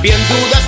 También dudas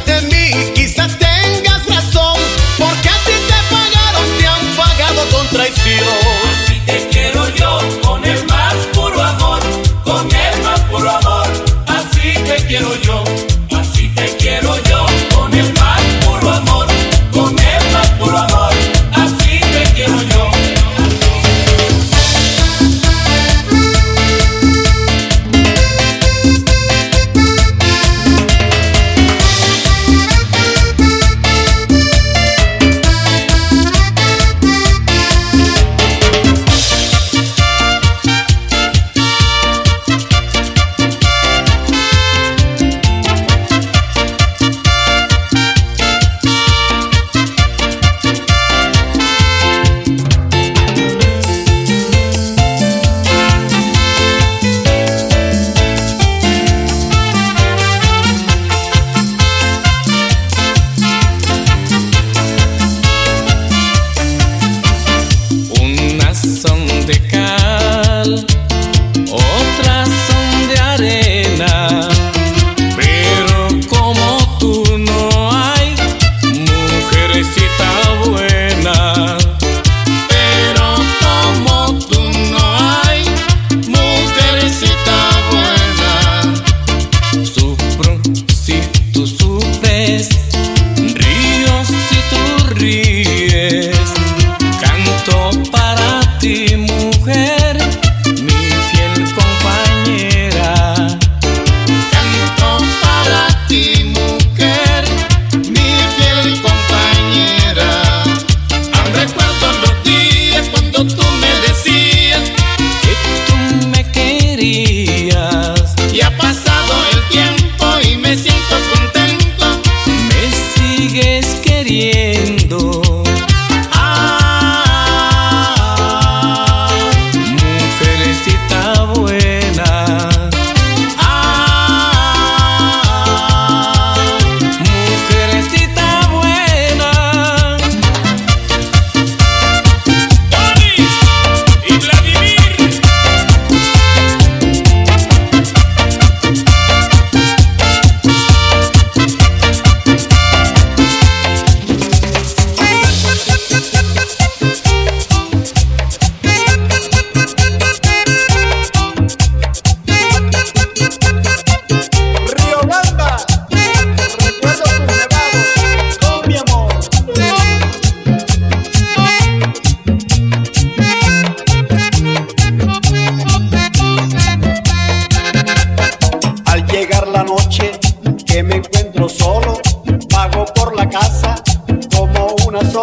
una sombra.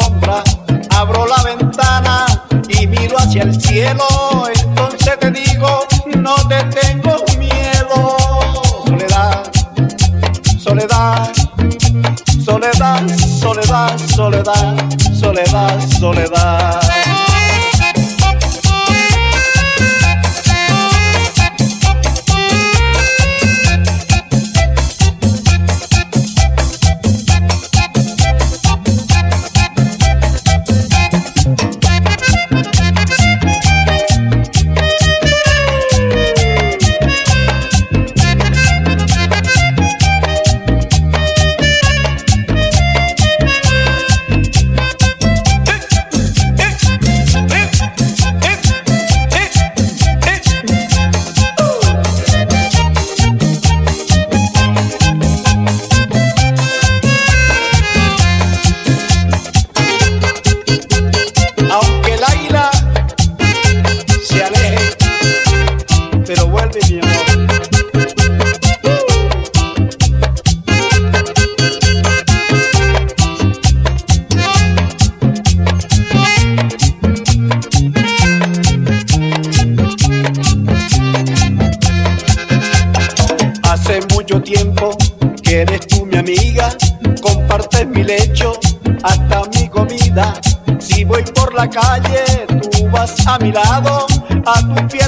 Tá sapato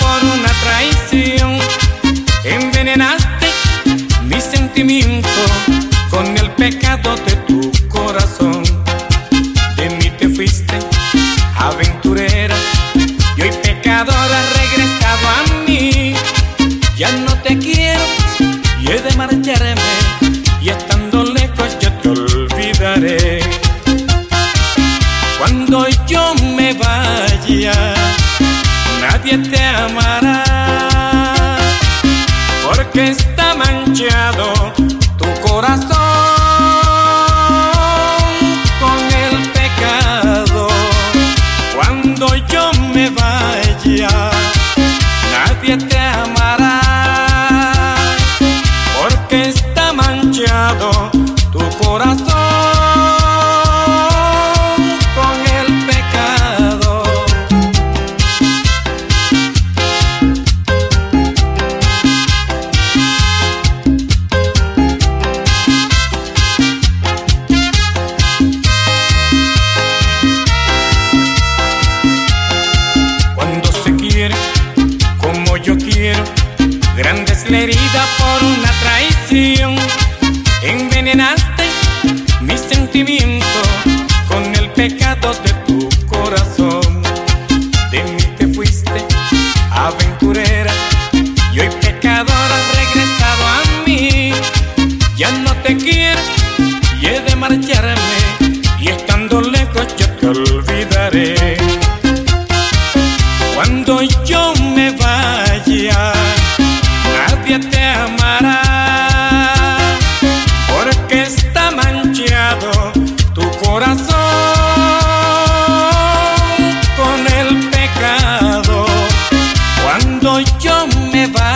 por una traición. Envenenaste mi sentimiento con el pecado.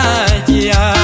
playa.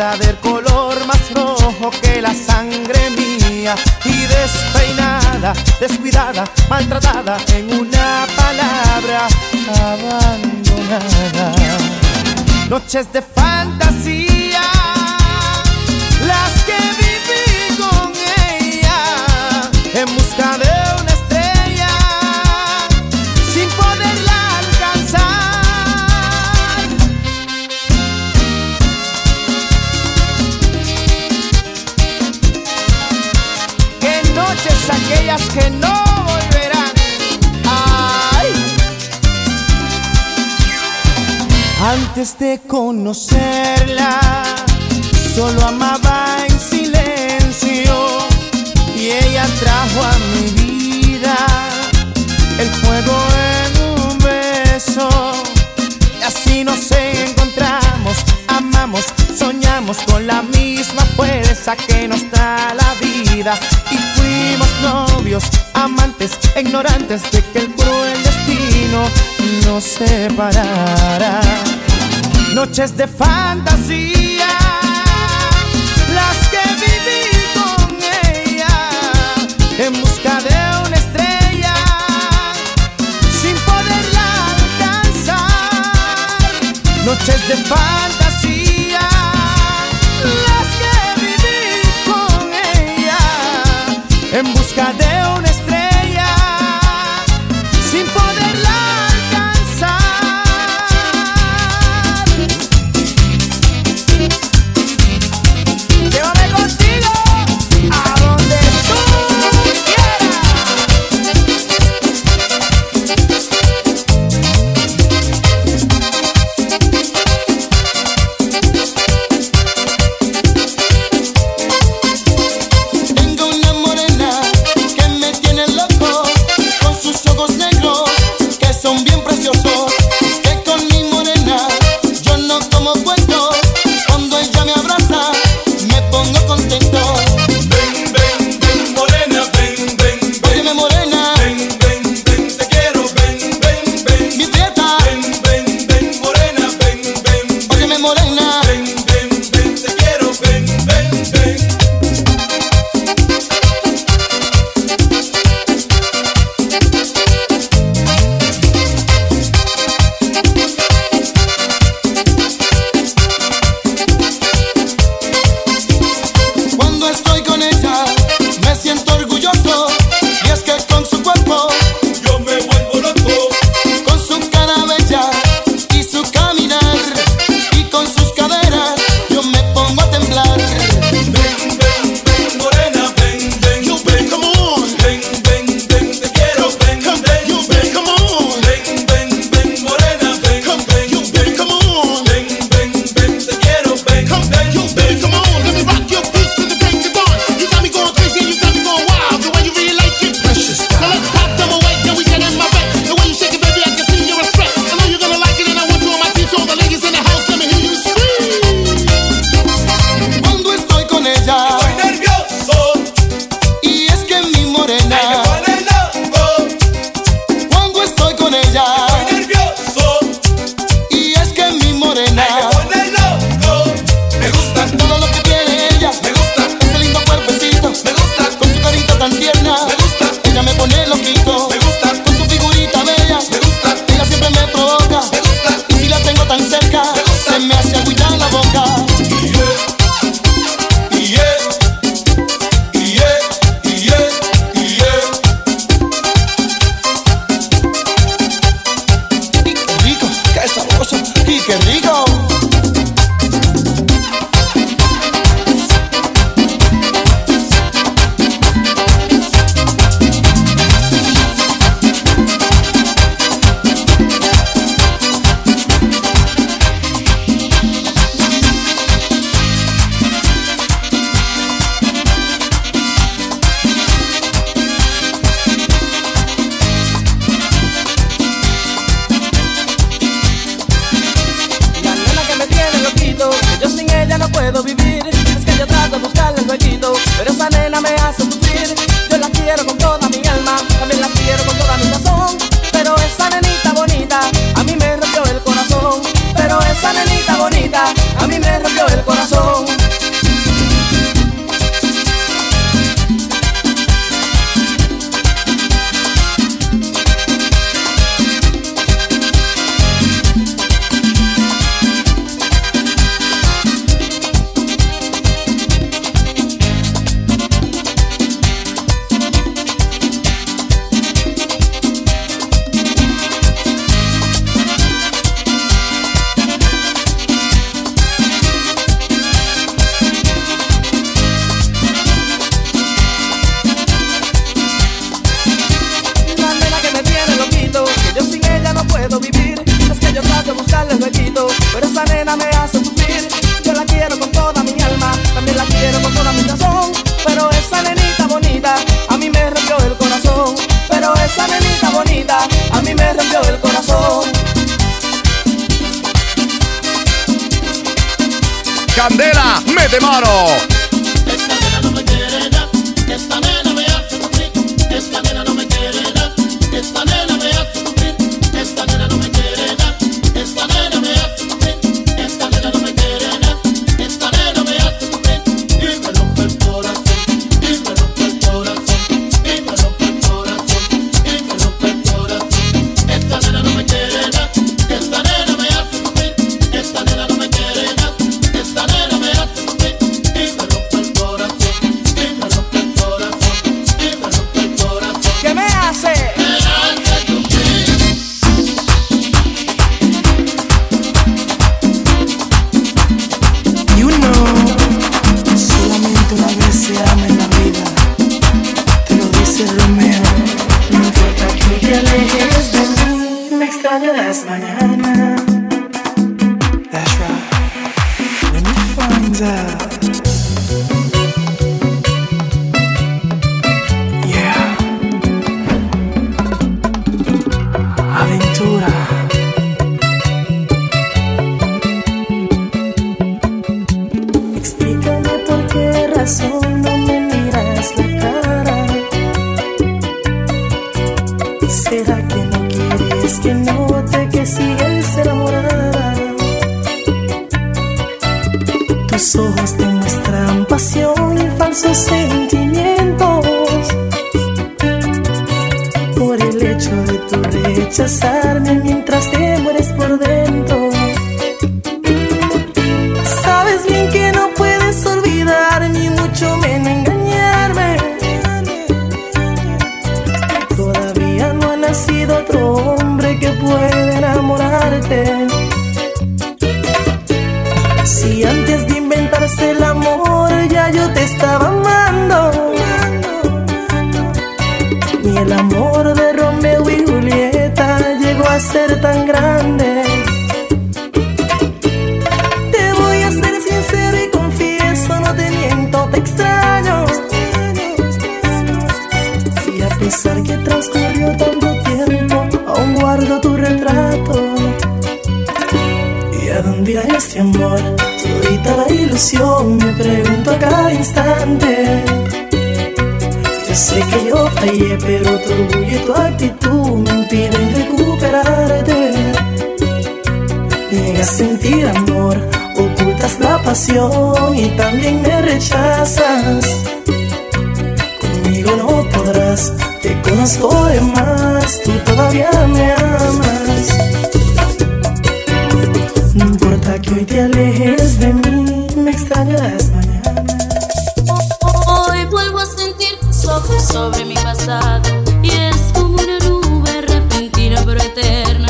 del color más rojo que la sangre mía y despeinada, descuidada, maltratada en una palabra abandonada. Noches de fantasía días que no volverán. Ay. Antes de conocerla, solo amaba en silencio y ella trajo a mi vida el fuego en un beso. Y así nos encontramos, amamos. Con la misma fuerza que nos da la vida y fuimos novios, amantes, ignorantes de que el cruel destino nos separara. Noches de fantasía, las que viví con ella en busca de una estrella sin poderla alcanzar. Noches de fantasía. que note que sigues enamorada. Tus ojos demuestran pasión y falsos sentimientos. me pregunto a cada instante. Yo sé que yo fallé, pero tu orgullo y tu actitud me impiden recuperarte. Llegas a sentir amor, ocultas la pasión y también me rechazas. Conmigo no podrás, te conozco de más, tú todavía me amas. No importa que hoy te alejes de mí me extrañas mañana. Hoy vuelvo a sentir sobre, sobre mi pasado y es como una nube repentina pero eterna.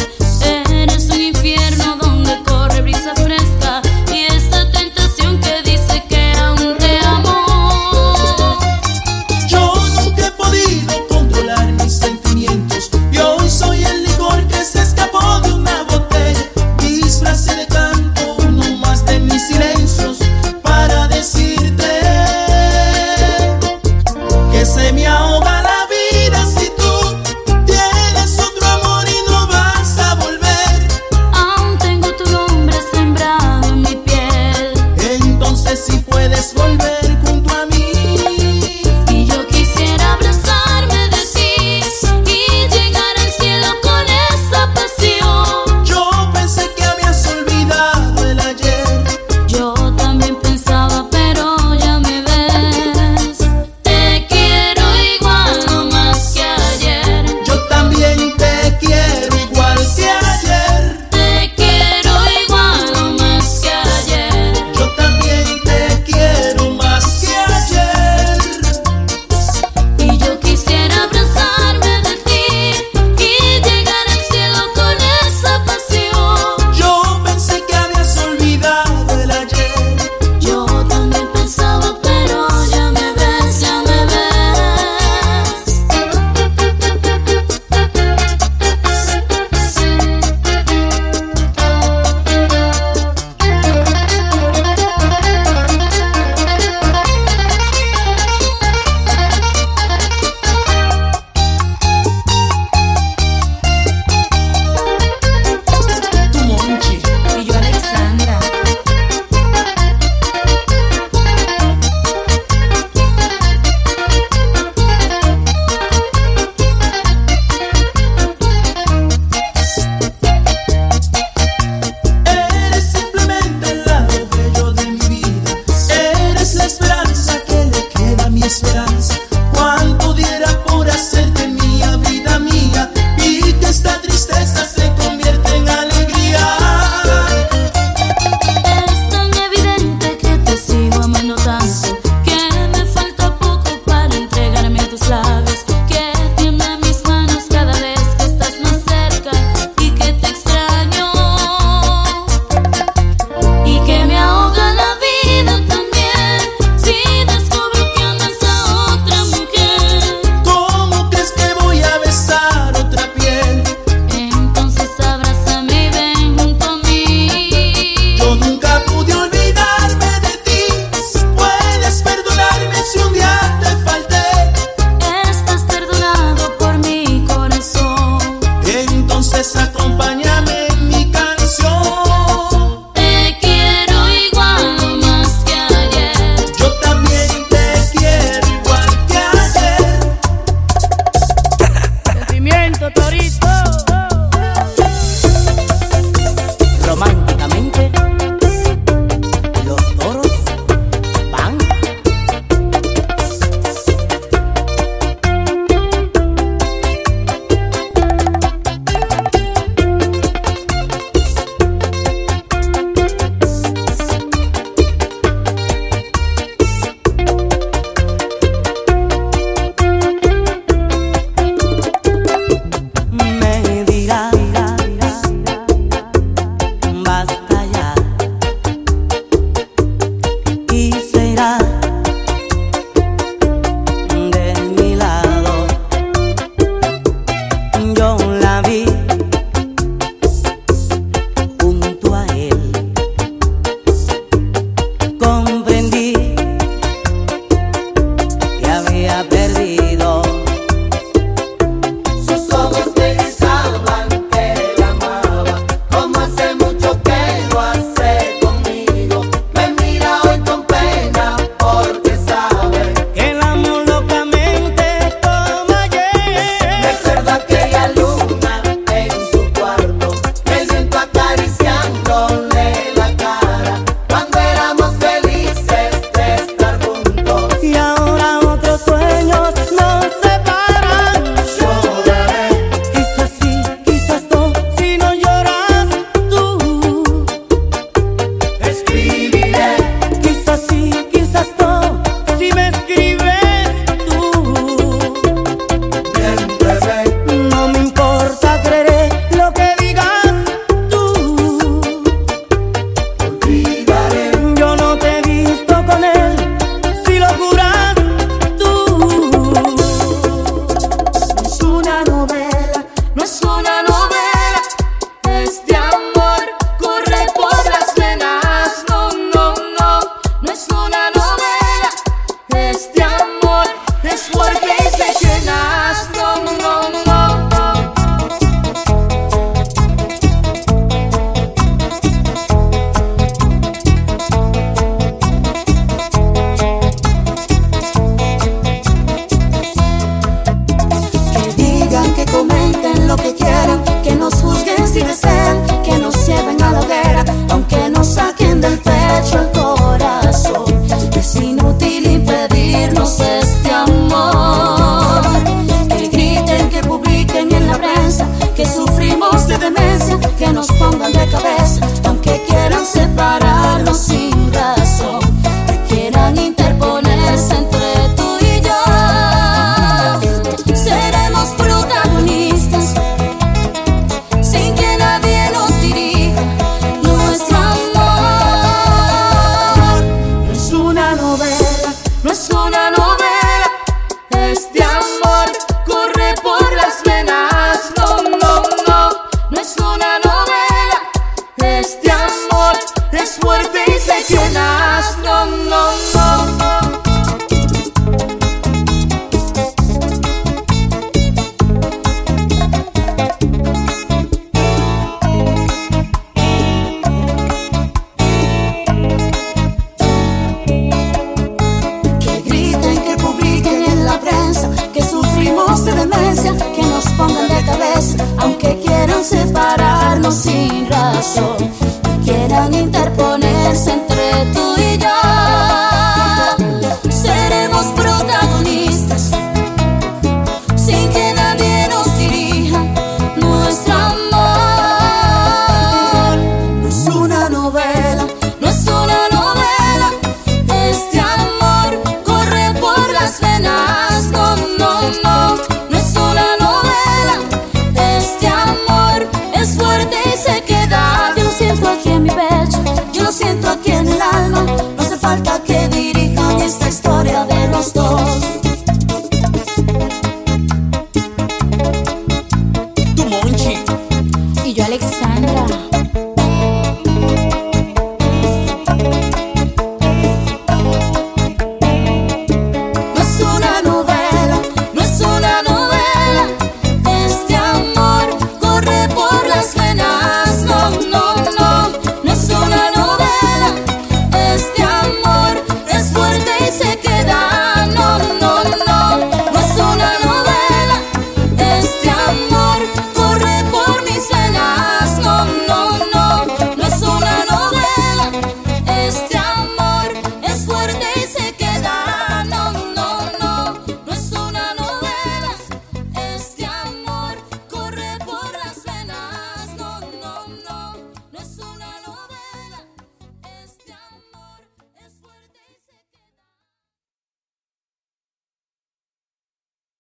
pastor.